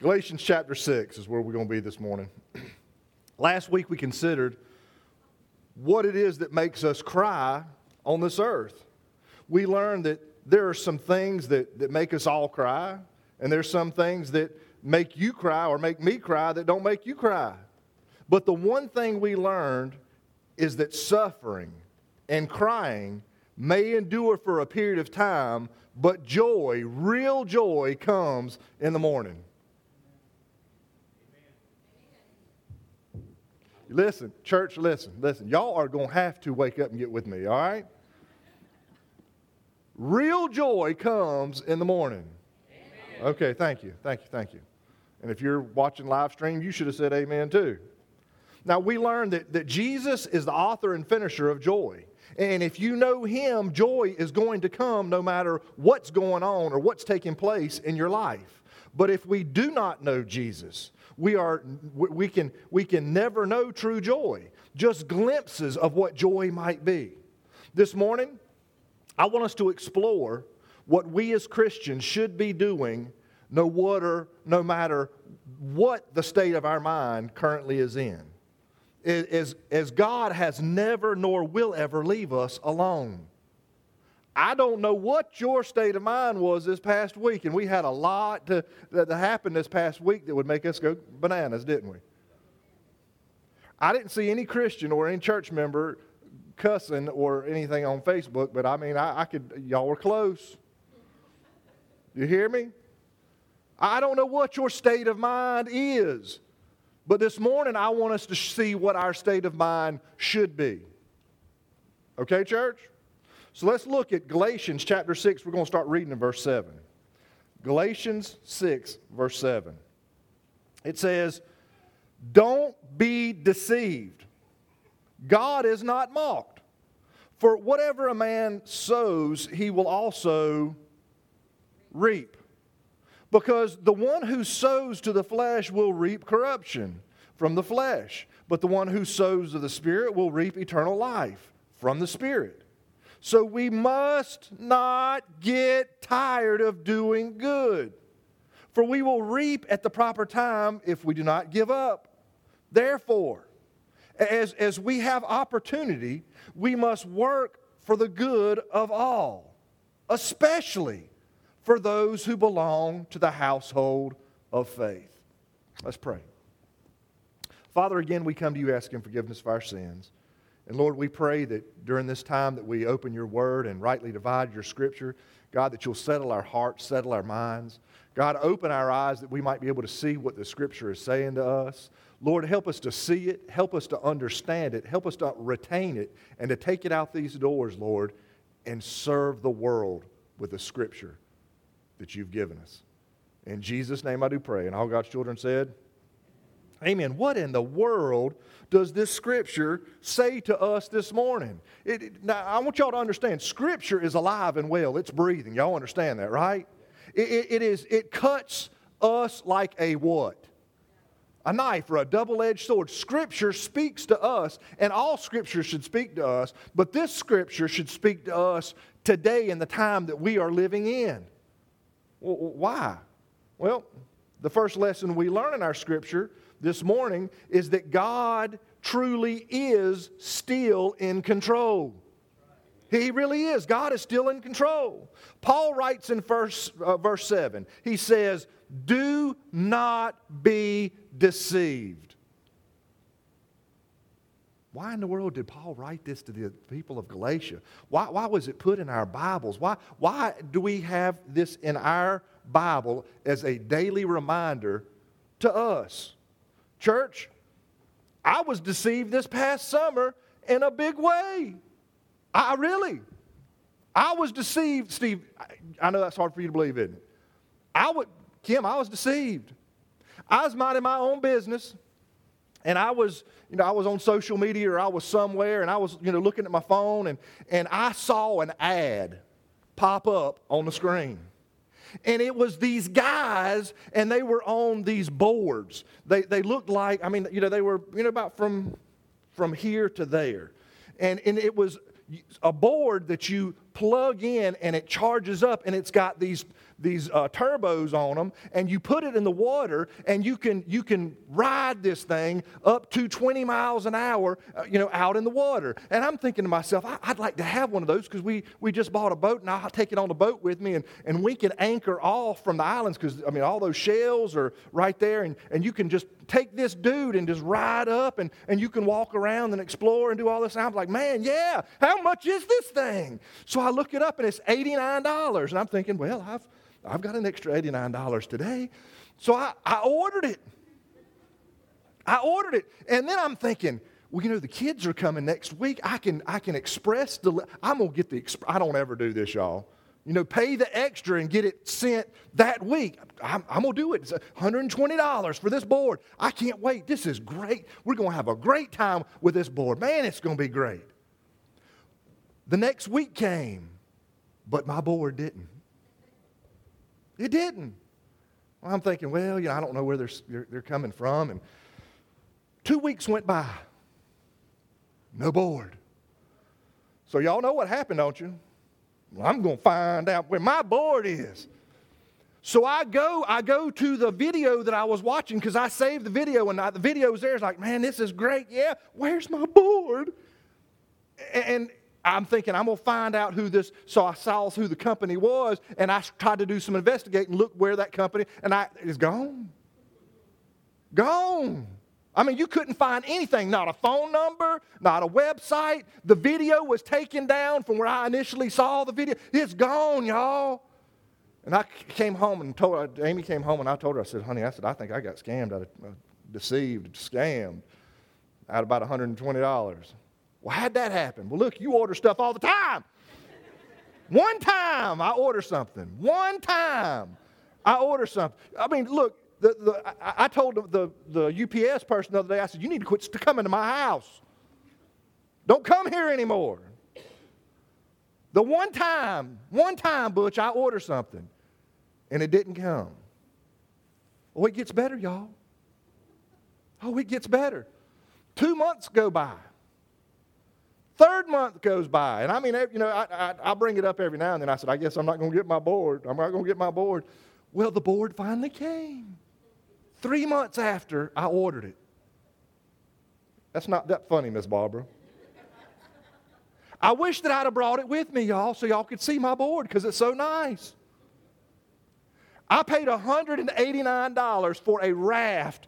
Galatians chapter 6 is where we're going to be this morning. Last week we considered what it is that makes us cry on this earth. We learned that there are some things that, that make us all cry, and there's some things that make you cry or make me cry that don't make you cry. But the one thing we learned is that suffering and crying may endure for a period of time, but joy, real joy, comes in the morning. Listen, church, listen, listen. Y'all are going to have to wake up and get with me, all right? Real joy comes in the morning. Amen. Okay, thank you, thank you, thank you. And if you're watching live stream, you should have said amen too. Now, we learned that, that Jesus is the author and finisher of joy. And if you know Him, joy is going to come no matter what's going on or what's taking place in your life. But if we do not know Jesus, we, are, we, can, we can never know true joy, just glimpses of what joy might be. This morning, I want us to explore what we as Christians should be doing no water, no matter what the state of our mind currently is in as, as God has never nor will ever leave us alone. I don't know what your state of mind was this past week, and we had a lot to, that happened this past week that would make us go bananas, didn't we? I didn't see any Christian or any church member cussing or anything on Facebook, but I mean, I, I could, y'all were close. You hear me? I don't know what your state of mind is. But this morning, I want us to see what our state of mind should be. Okay, church? So let's look at Galatians chapter 6. We're going to start reading in verse 7. Galatians 6, verse 7. It says, Don't be deceived. God is not mocked. For whatever a man sows, he will also reap. Because the one who sows to the flesh will reap corruption from the flesh, but the one who sows to the Spirit will reap eternal life from the Spirit. So we must not get tired of doing good, for we will reap at the proper time if we do not give up. Therefore, as, as we have opportunity, we must work for the good of all, especially for those who belong to the household of faith. Let's pray. Father, again, we come to you asking forgiveness of our sins. And Lord, we pray that during this time that we open your word and rightly divide your scripture, God, that you'll settle our hearts, settle our minds. God, open our eyes that we might be able to see what the scripture is saying to us. Lord, help us to see it, help us to understand it, help us to retain it, and to take it out these doors, Lord, and serve the world with the scripture that you've given us. In Jesus' name I do pray. And all God's children said, Amen. What in the world does this scripture say to us this morning? It, it, now, I want y'all to understand scripture is alive and well, it's breathing. Y'all understand that, right? It, it is, it cuts us like a what? A knife or a double edged sword. Scripture speaks to us, and all scripture should speak to us, but this scripture should speak to us today in the time that we are living in. Why? Well, the first lesson we learn in our scripture this morning is that God truly is still in control. He really is. God is still in control. Paul writes in verse, uh, verse 7, he says, Do not be deceived. Why in the world did Paul write this to the people of Galatia? Why, why was it put in our Bibles? Why, why do we have this in our Bible as a daily reminder to us? Church, I was deceived this past summer in a big way. I really. I was deceived, Steve. I know that's hard for you to believe, isn't it? I would, Kim, I was deceived. I was minding my own business, and I was, you know, I was on social media or I was somewhere, and I was, you know, looking at my phone, and, and I saw an ad pop up on the screen. And it was these guys, and they were on these boards. They, they looked like, I mean, you know, they were, you know, about from, from here to there. And, and it was a board that you plug in and it charges up, and it's got these, these uh, turbos on them, and you put it in the water, and you can you can ride this thing up to 20 miles an hour, uh, you know, out in the water. And I'm thinking to myself, I, would like to have one of those because we we just bought a boat, and I'll take it on the boat with me, and, and we can anchor off from the islands because I mean all those shells are right there, and, and you can just take this dude and just ride up, and, and you can walk around and explore and do all this. And I'm like, man, yeah, how much is this thing? So I look it up, and it's $89, and I'm thinking, well, I've I've got an extra $89 today. So I, I ordered it. I ordered it. And then I'm thinking, well, you know, the kids are coming next week. I can, I can express the, I'm going to get the, exp- I don't ever do this, y'all. You know, pay the extra and get it sent that week. I'm, I'm going to do it. It's $120 for this board. I can't wait. This is great. We're going to have a great time with this board. Man, it's going to be great. The next week came, but my board didn't. It didn't. Well, I'm thinking, well, you know, I don't know where they're, they're, they're coming from. And two weeks went by. No board. So y'all know what happened, don't you? Well, I'm going to find out where my board is. So I go, I go to the video that I was watching because I saved the video and I, the video was there. It's like, man, this is great. Yeah, where's my board? And I'm thinking I'm going to find out who this, so I saw who the company was, and I tried to do some investigating, look where that company, and I, it's gone. Gone. I mean, you couldn't find anything, not a phone number, not a website. The video was taken down from where I initially saw the video. It's gone, y'all. And I came home and told Amy came home and I told her, I said, honey, I said, I think I got scammed, out of, uh, deceived, scammed out about $120. Well, how'd that happen? Well, look, you order stuff all the time. One time I order something. One time I order something. I mean, look, the, the, I, I told the, the, the UPS person the other day, I said, you need to quit coming to my house. Don't come here anymore. The one time, one time, Butch, I order something and it didn't come. Oh, it gets better, y'all. Oh, it gets better. Two months go by. Third month goes by, and I mean, you know, I, I, I bring it up every now and then. I said, I guess I'm not going to get my board. I'm not going to get my board. Well, the board finally came. Three months after I ordered it. That's not that funny, Miss Barbara. I wish that I'd have brought it with me, y'all, so y'all could see my board because it's so nice. I paid $189 for a raft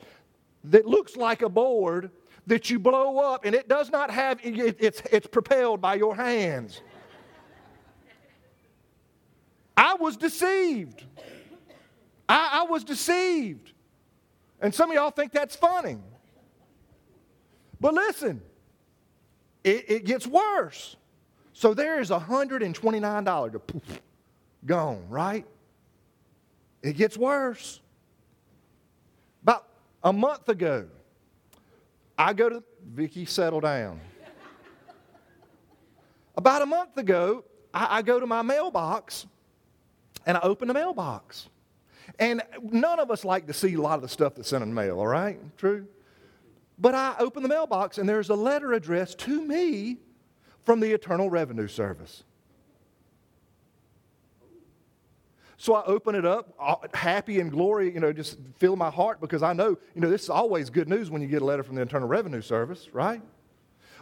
that looks like a board that you blow up and it does not have, it, it's, it's propelled by your hands. I was deceived. I, I was deceived. And some of y'all think that's funny. But listen, it, it gets worse. So there is $129 to poof, gone, right? It gets worse. About a month ago, I go to, Vicky, settle down. About a month ago, I, I go to my mailbox and I open the mailbox. And none of us like to see a lot of the stuff that's in the mail, all right? True? But I open the mailbox and there's a letter addressed to me from the Eternal Revenue Service. So I open it up, uh, happy and glory, you know, just fill my heart because I know, you know, this is always good news when you get a letter from the Internal Revenue Service, right?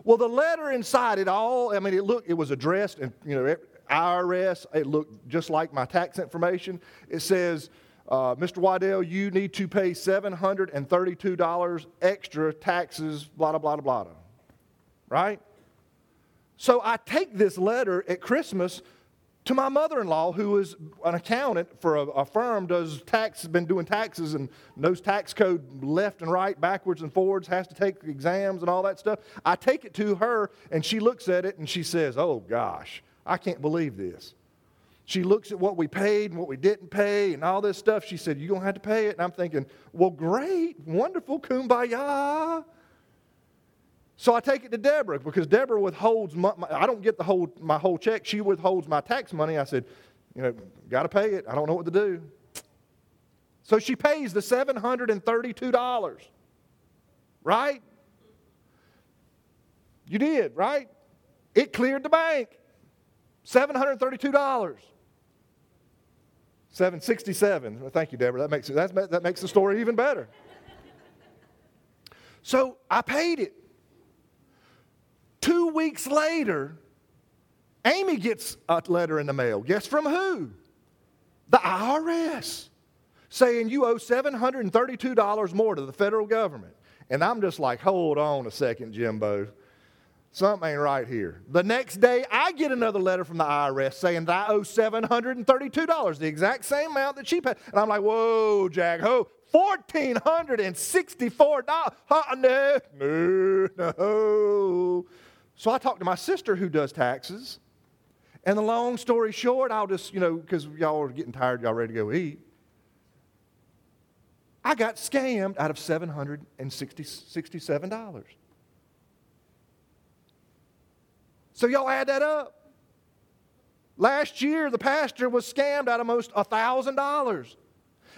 Well, the letter inside it all, I mean, it looked, it was addressed and, you know, IRS, it looked just like my tax information. It says, uh, Mr. Waddell, you need to pay $732 extra taxes, blah, blah, blah, blah, blah. Right? So I take this letter at Christmas to my mother-in-law who is an accountant for a, a, firm does tax been doing taxes and knows tax code left and right backwards and forwards has to take exams and all that stuff. I take it to her and she looks at it and she says oh gosh i can't believe this. She looks at what we paid and what we didn't pay and all this stuff. She said you're going to have to pay it. And i'm thinking well great wonderful kumbaya so I take it to Deborah because Deborah withholds my, my, I don't get the whole my whole check. She withholds my tax money. I said, you know, got to pay it. I don't know what to do. So she pays the $732. Right? You did, right? It cleared the bank. $732. 767. Well, thank you, Deborah. That makes, it, that makes the story even better. So I paid it. Two weeks later, Amy gets a letter in the mail. Guess from who? The IRS saying you owe $732 more to the federal government. And I'm just like, hold on a second, Jimbo. Something ain't right here. The next day, I get another letter from the IRS saying that I owe $732, the exact same amount that she paid. And I'm like, whoa, Jack, ho, $1,464. Huh, no, no, no. So I talked to my sister who does taxes. And the long story short, I'll just, you know, because y'all are getting tired, y'all ready to go eat. I got scammed out of $767. So y'all add that up. Last year, the pastor was scammed out of most $1,000.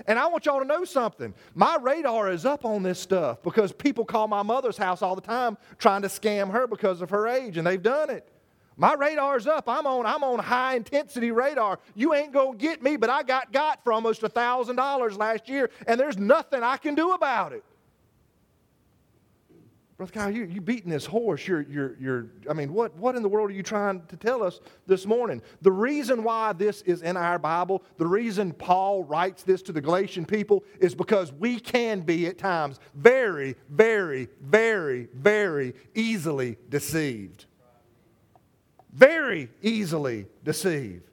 And I want y'all to know something. My radar is up on this stuff because people call my mother's house all the time trying to scam her because of her age, and they've done it. My radar's up. I'm on, I'm on high intensity radar. You ain't going to get me, but I got got for almost a $1,000 last year, and there's nothing I can do about it. Brother Kyle, you, you beating this horse. You're, you're, you're, I mean, what, what in the world are you trying to tell us this morning? The reason why this is in our Bible, the reason Paul writes this to the Galatian people is because we can be at times very, very, very, very easily deceived very easily deceived.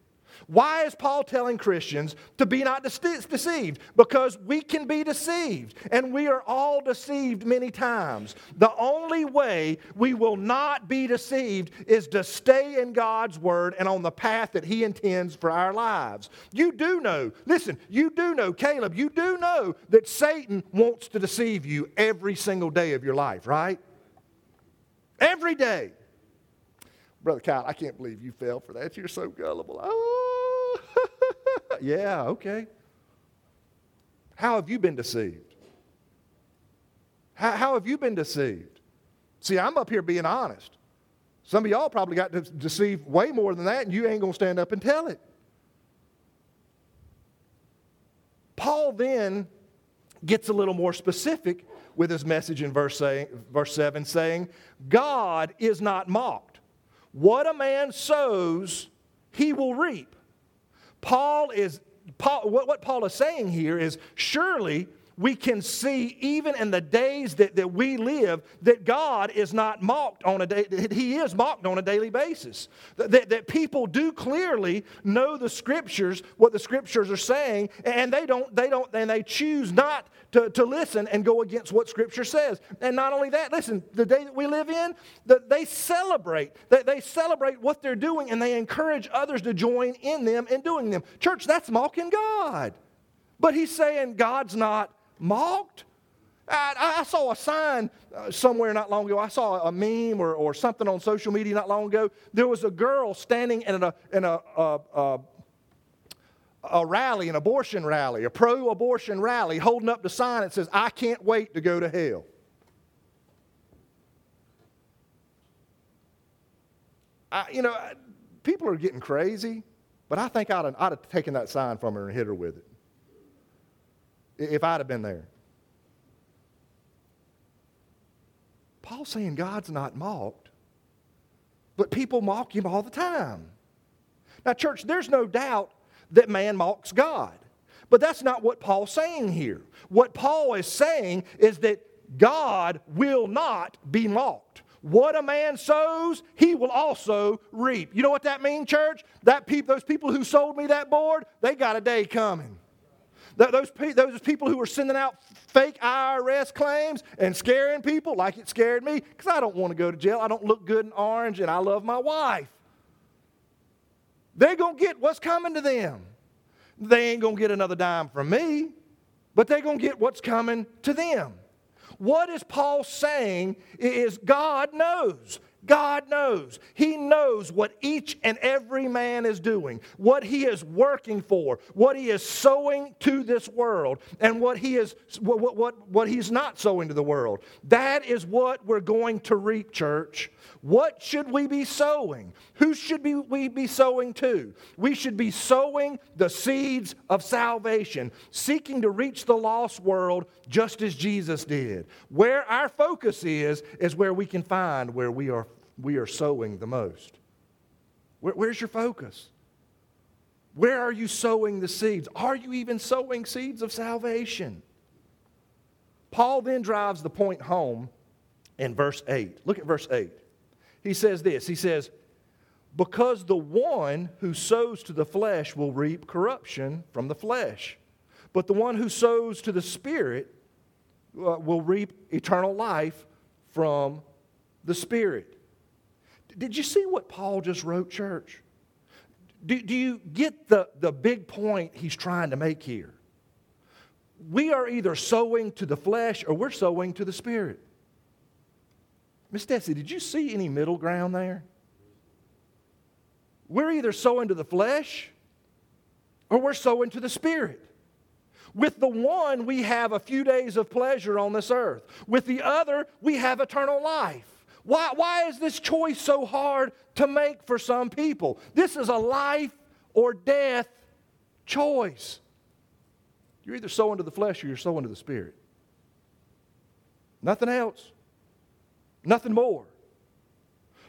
Why is Paul telling Christians to be not deceived? Because we can be deceived, and we are all deceived many times. The only way we will not be deceived is to stay in God's Word and on the path that He intends for our lives. You do know, listen, you do know, Caleb, you do know that Satan wants to deceive you every single day of your life, right? Every day. Brother Kyle, I can't believe you fell for that. You're so gullible. Oh, yeah, okay. How have you been deceived? How, how have you been deceived? See, I'm up here being honest. Some of y'all probably got deceived way more than that, and you ain't going to stand up and tell it. Paul then gets a little more specific with his message in verse, saying, verse 7, saying, God is not mocked. What a man sows, he will reap. Paul is, Paul, what, what Paul is saying here is surely we can see even in the days that, that we live that God is not mocked on a day, He is mocked on a daily basis. That, that people do clearly know the scriptures, what the scriptures are saying, and they don't, they don't, and they choose not to, to listen and go against what scripture says. And not only that, listen, the day that we live in, that they celebrate, they, they celebrate what they're doing and they encourage others to join in them and doing them. Church, that's mocking God. But he's saying God's not mocked. I, I, saw a sign uh, somewhere not long ago. I saw a meme or, or something on social media not long ago. There was a girl standing in a, in a, a, a, a rally, an abortion rally, a pro abortion rally, holding up the sign that says, I can't wait to go to hell. I, you know, people are getting crazy, but I think I'd, I'd have taken that sign from her and hit her with it if I'd have been there. Paul's saying God's not mocked, but people mock him all the time. Now, church, there's no doubt that man mocks God. But that's not what Paul's saying here. What Paul is saying is that God will not be mocked. What a man sows, he will also reap. You know what that means, church? That those people who sold me that board, they got a day coming. Those, those people who are sending out fake IRS claims and scaring people like it scared me because I don't want to go to jail. I don't look good in orange and I love my wife. They're going to get what's coming to them. They ain't going to get another dime from me, but they're going to get what's coming to them. What is Paul saying is God knows. God knows. He knows what each and every man is doing, what he is working for, what he is sowing to this world, and what he is what, what, what, he's not sowing to the world. That is what we're going to reap, church. What should we be sowing? Who should be, we be sowing to? We should be sowing the seeds of salvation, seeking to reach the lost world just as Jesus did. Where our focus is, is where we can find where we are, we are sowing the most. Where, where's your focus? Where are you sowing the seeds? Are you even sowing seeds of salvation? Paul then drives the point home in verse 8. Look at verse 8 he says this He says, Because the one who sows to the flesh will reap corruption from the flesh, but the one who sows to the Spirit uh, will reap eternal life from the Spirit. Did you see what Paul just wrote, church? Do, do you get the, the big point he's trying to make here? We are either sowing to the flesh or we're sowing to the Spirit. Miss Desi, did you see any middle ground there? We're either sowing to the flesh or we're sowing to the spirit. With the one, we have a few days of pleasure on this earth. With the other, we have eternal life. Why, why is this choice so hard to make for some people? This is a life or death choice. You're either sowing to the flesh or you're sowing to the spirit. Nothing else. Nothing more.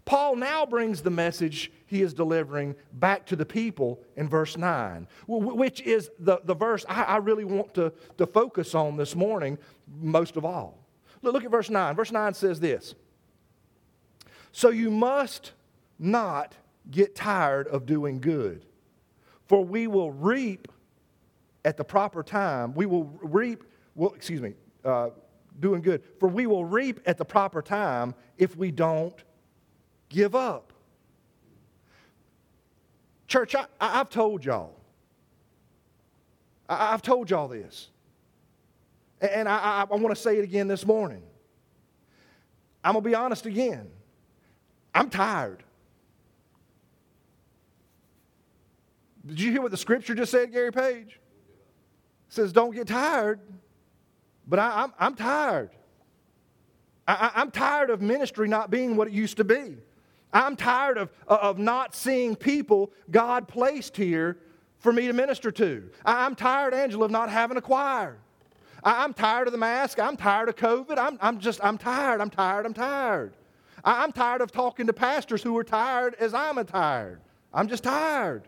Paul now brings the message he is delivering back to the people in verse 9, which is the, the verse I, I really want to, to focus on this morning most of all. Look at verse 9. Verse 9 says this So you must not get tired of doing good, for we will reap at the proper time. We will reap, well, excuse me, uh, doing good. For we will reap at the proper time if we don't give up. Church, I, have told y'all. I, have told y'all this. And I, I, I want to say it again this morning. I'm going to be honest again. I'm tired. Did you hear what the scripture just said, Gary Page? It says, Don't get tired. But I, am I'm, I'm tired. I, I'm tired of ministry not being what it used to be. I'm tired of, uh, of not seeing people God placed here for me to minister to. I'm tired, Angela, of not having a choir. I'm tired of the mask. I'm tired of COVID. I'm, I'm just, I'm tired. I'm tired. I'm tired. I'm tired of talking to pastors who are tired as I'm tired. I'm just tired.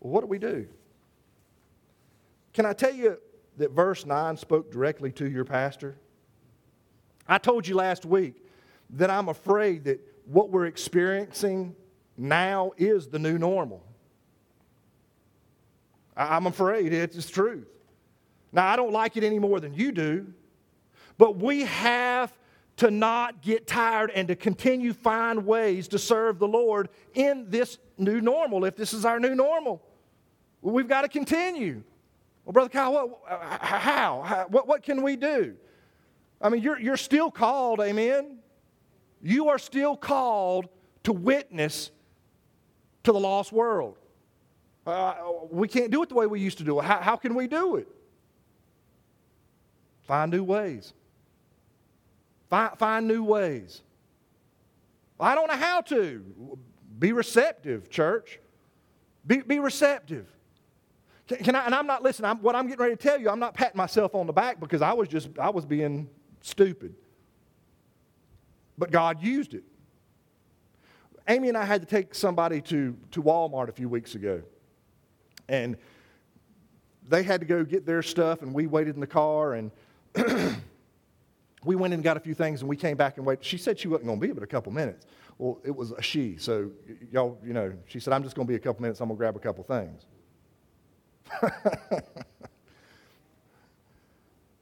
Well, what do we do? Can I tell you that verse 9 spoke directly to your pastor? I told you last week that I'm afraid that what we're experiencing now is the new normal. I'm afraid it's the truth. Now, I don't like it any more than you do, but we have to not get tired and to continue find ways to serve the Lord in this new normal, if this is our new normal. We've got to continue. Well, Brother Kyle, what, how? how? What, what can we do? I mean, you're, you're still called, amen? You are still called to witness to the lost world. Uh, we can't do it the way we used to do it. How, how can we do it? Find new ways. Find, find new ways. I don't know how to. Be receptive, church. Be, be receptive. Can, can I, and I'm not, listen, I'm, what I'm getting ready to tell you, I'm not patting myself on the back because I was just, I was being stupid. But God used it. Amy and I had to take somebody to, to Walmart a few weeks ago. And they had to go get their stuff, and we waited in the car, and we went and got a few things, and we came back and waited. She said she wasn't going to be but a couple minutes. Well, it was a she, so y'all, you know, she said, I'm just going to be a couple minutes, I'm going to grab a couple things.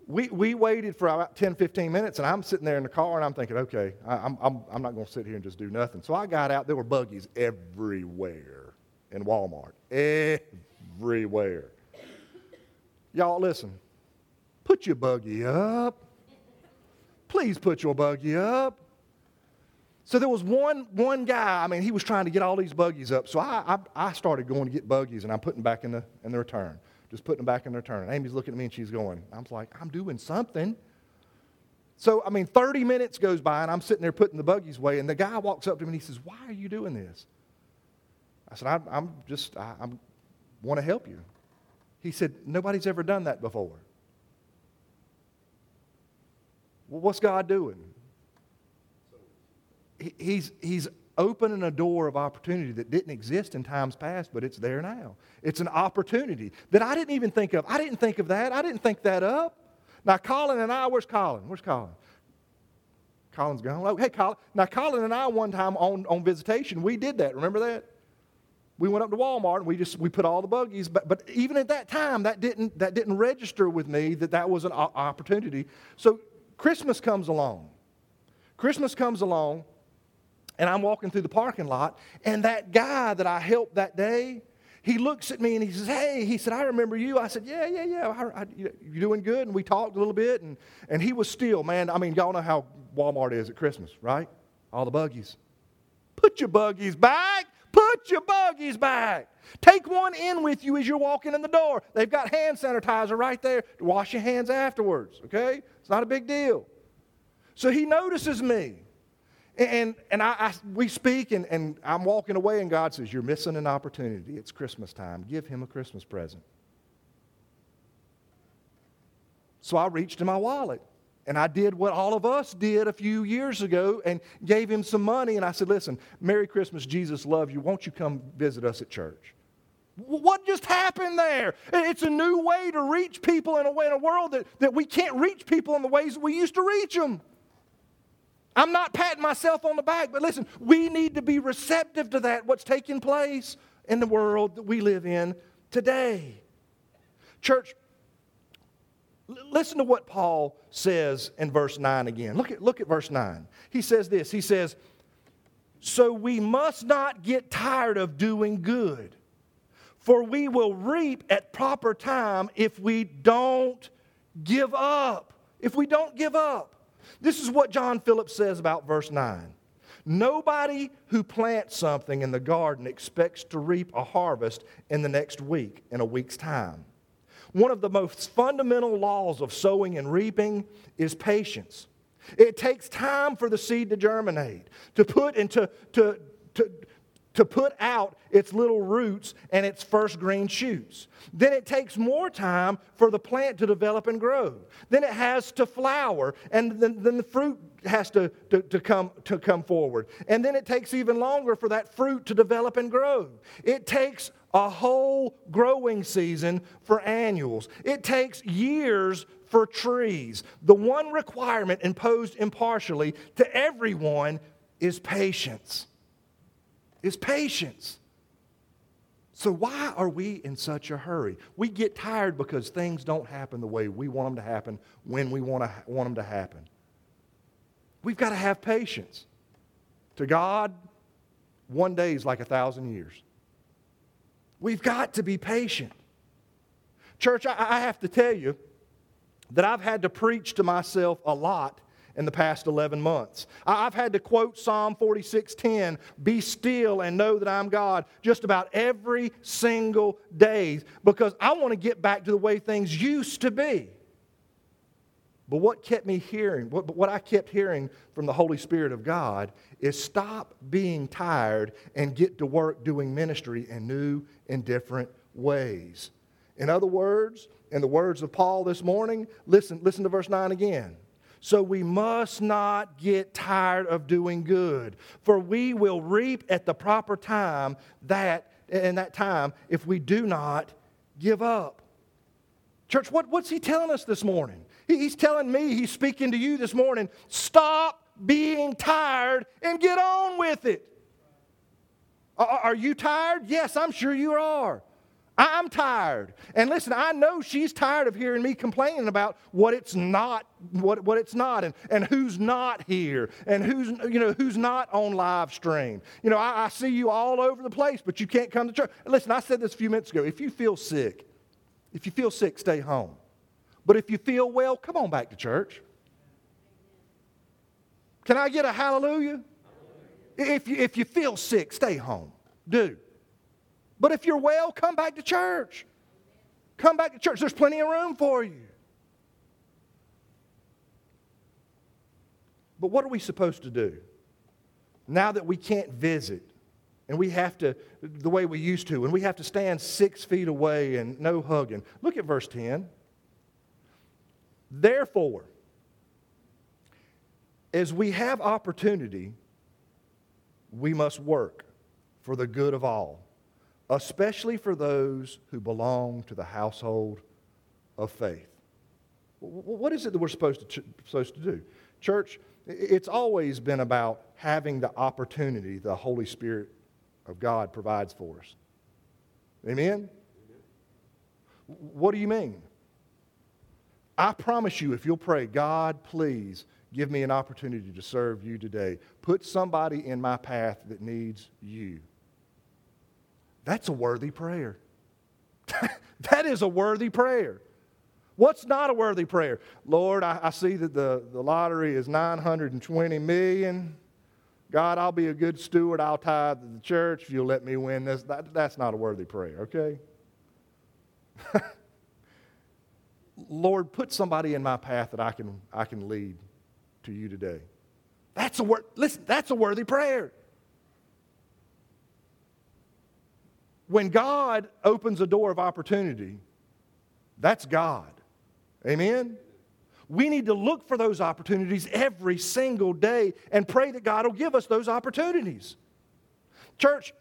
we, we waited for about 10, 15 minutes, and I'm sitting there in the car, and I'm thinking, okay, I, I'm, I'm, I'm not going to sit here and just do nothing. So I got out. There were buggies everywhere in Walmart. Everywhere. Y'all, listen. Put your buggy up. please put your buggy up. So there was one, one guy, I mean, he was trying to get all these buggies up. So I, I, I started going to get buggies and I'm putting them back in the, in the return. Just putting them back in the return. And Amy's looking at me and she's going, I'm like, I'm doing something. So, I mean, 30 minutes goes by and I'm sitting there putting the buggies away and the guy walks up to me and he says, Why are you doing this? I said, I, am just, I I'm, want to help you. He said, Nobody's ever done that before. Well, what's God doing? he's, he's opening a door of opportunity that didn't exist in times past, but it's there now. It's an opportunity that I didn't even think of. I didn't think of that. I didn't think that up. Now, Colin and I, where's Colin? Where's Colin? Colin's gone. Oh, hey, Colin. Now, Colin and I, one time on, on visitation, we did that. Remember that? We went up to Walmart and we just we put all the buggies. But, but even at that time, that didn't, that didn't register with me that that was an opportunity. So Christmas comes along. Christmas comes along, and I'm walking through the parking lot, and that guy that I helped that day, he looks at me and he says, Hey, he said, I remember you. I said, Yeah, yeah, yeah. I, I, you doing good? And we talked a little bit, and, and he was still, man. I mean, y'all know how Walmart is at Christmas, right? All the buggies. Put your buggies back. Put your buggies back. Take one in with you as you're walking in the door. They've got hand sanitizer right there wash your hands afterwards, okay? It's not a big deal. So he notices me. And, and I, I, we speak, and, and I'm walking away, and God says, You're missing an opportunity. It's Christmas time. Give him a Christmas present. So I reached in my wallet, and I did what all of us did a few years ago and gave him some money. And I said, Listen, Merry Christmas, Jesus love you. Won't you come visit us at church? What just happened there? It's a new way to reach people in a, way, in a world that, that we can't reach people in the ways that we used to reach them. I'm not patting myself on the back, but listen, we need to be receptive to that, what's taking place in the world that we live in today. Church, listen to what Paul says in verse 9 again. Look at, look at verse 9. He says this He says, So we must not get tired of doing good, for we will reap at proper time if we don't give up. If we don't give up. This is what John Phillips says about verse 9. Nobody who plants something in the garden expects to reap a harvest in the next week, in a week's time. One of the most fundamental laws of sowing and reaping is patience. It takes time for the seed to germinate, to put into, to, to, to put out its little roots and its first green shoots. Then it takes more time for the plant to develop and grow. Then it has to flower, and then, then the fruit has to, to, to, come, to come forward. And then it takes even longer for that fruit to develop and grow. It takes a whole growing season for annuals, it takes years for trees. The one requirement imposed impartially to everyone is patience is patience. So, why are we in such a hurry? We get tired because things don't happen the way we want them to happen when we want, to, want them to happen. We've got to have patience. To God, one day is like a thousand years. We've got to be patient. Church, I, I have to tell you that I've had to preach to myself a lot in the past 11 months. I've had to quote Psalm 46:10, "Be still and know that I'm God," just about every single day because I want to get back to the way things used to be. But what kept me hearing, what, what I kept hearing from the Holy Spirit of God is stop being tired and get to work doing ministry in new and different ways. In other words, in the words of Paul this morning, listen, listen to verse 9 again. So we must not get tired of doing good, for we will reap at the proper time that in that time if we do not give up. Church, what, what's he telling us this morning? He's telling me, he's speaking to you this morning, stop being tired and get on with it. Are you tired? Yes, I'm sure you are. I'm tired. And listen, I know she's tired of hearing me complaining about what it's not, what, what it's not, and, and who's not here, and who's, you know, who's not on live stream. You know, I, I see you all over the place, but you can't come to church. Listen, I said this a few minutes ago. If you feel sick, if you feel sick, stay home. But if you feel well, come on back to church. Can I get a hallelujah? If you, if you feel sick, stay home. Do. But if you're well, come back to church. Come back to church. There's plenty of room for you. But what are we supposed to do? Now that we can't visit and we have to, the way we used to, and we have to stand six feet away and no hugging. Look at verse 10. Therefore, as we have opportunity, we must work for the good of all, especially for those who belong to the household of faith. What is it that we're supposed to, supposed to do? Church, it's always been about having the opportunity the Holy Spirit of God provides for us. Amen? What do you mean? I promise you, if you'll pray, God, please give me an opportunity to serve you today. Put somebody in my path that needs you. That's a worthy prayer. that is a worthy prayer. What's not a worthy prayer? Lord, I, I, see that the, the lottery is 920 million. God, I'll be a good steward. I'll tithe to the church if you'll let me win this. That, that's not a worthy prayer, okay? Lord, put somebody in my path that I can, I can lead to you today. That's a word, listen, that's a worthy prayer. When God opens a door of opportunity, that's God. Amen? We need to look for those opportunities every single day and pray that God will give us those opportunities. Church,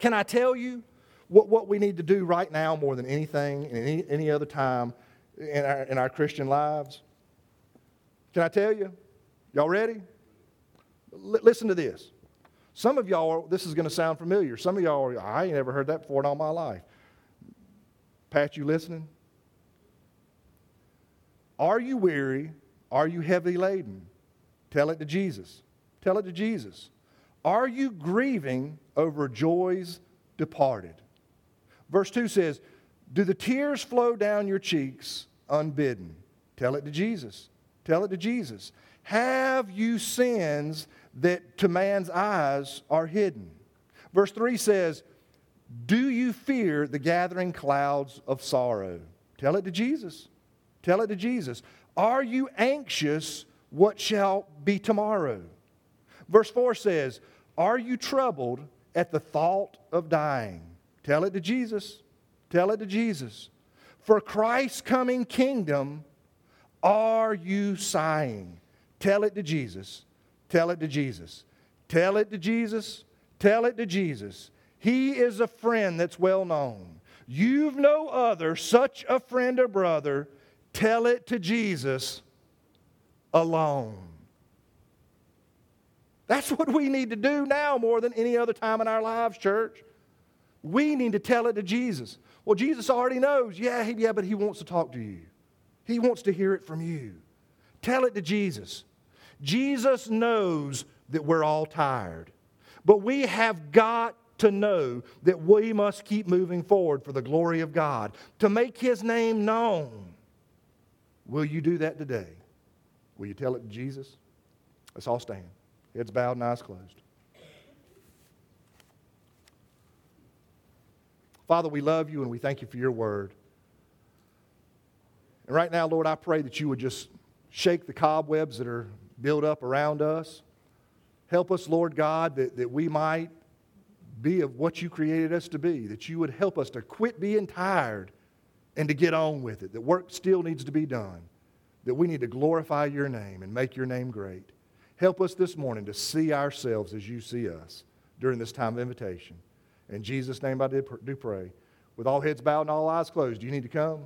can I tell you what, what we need to do right now more than anything and any, any other time in our, in our Christian lives? Can I tell you? Y'all ready? L- listen to this. Some of y'all, this is going to sound familiar. Some of y'all, are, I ain't never heard that before in all my life. Pat, you listening? Are you weary? Are you heavy laden? Tell it to Jesus. Tell it to Jesus. Are you grieving over joys departed? Verse 2 says, Do the tears flow down your cheeks unbidden? Tell it to Jesus. Tell it to Jesus. Have you sins that to man's eyes are hidden? Verse 3 says, Do you fear the gathering clouds of sorrow? Tell it to Jesus. Tell it to Jesus. Are you anxious what shall be tomorrow? Verse 4 says, Are you troubled at the thought of dying? Tell it to Jesus. Tell it to Jesus. For Christ's coming kingdom, are you sighing? Tell it to Jesus. Tell it to Jesus. Tell it to Jesus. Tell it to Jesus. He is a friend that's well known. You've no other such a friend or brother Tell it to Jesus alone. That's what we need to do now more than any other time in our lives, church. We need to tell it to Jesus. Well, Jesus already knows. Yeah, yeah, but he wants to talk to you. He wants to hear it from you. Tell it to Jesus. Jesus knows that we're all tired. But we have got to know that we must keep moving forward for the glory of God, to make his name known. Will you do that today? Will you tell it to Jesus? Let's all stand. Heads bowed and eyes closed. Father, we love you and we thank you for your word. And right now, Lord, I pray that you would just shake the cobwebs that are built up around us. Help us, Lord God, that, that we might be of what you created us to be, that you would help us to quit being tired and to get on with it, that work still needs to be done, that we need to glorify your name and make your name great. Help us this morning to see ourselves as you see us during this time of invitation. In Jesus' name I do pray. With all heads bowed and all eyes closed, do you need to come?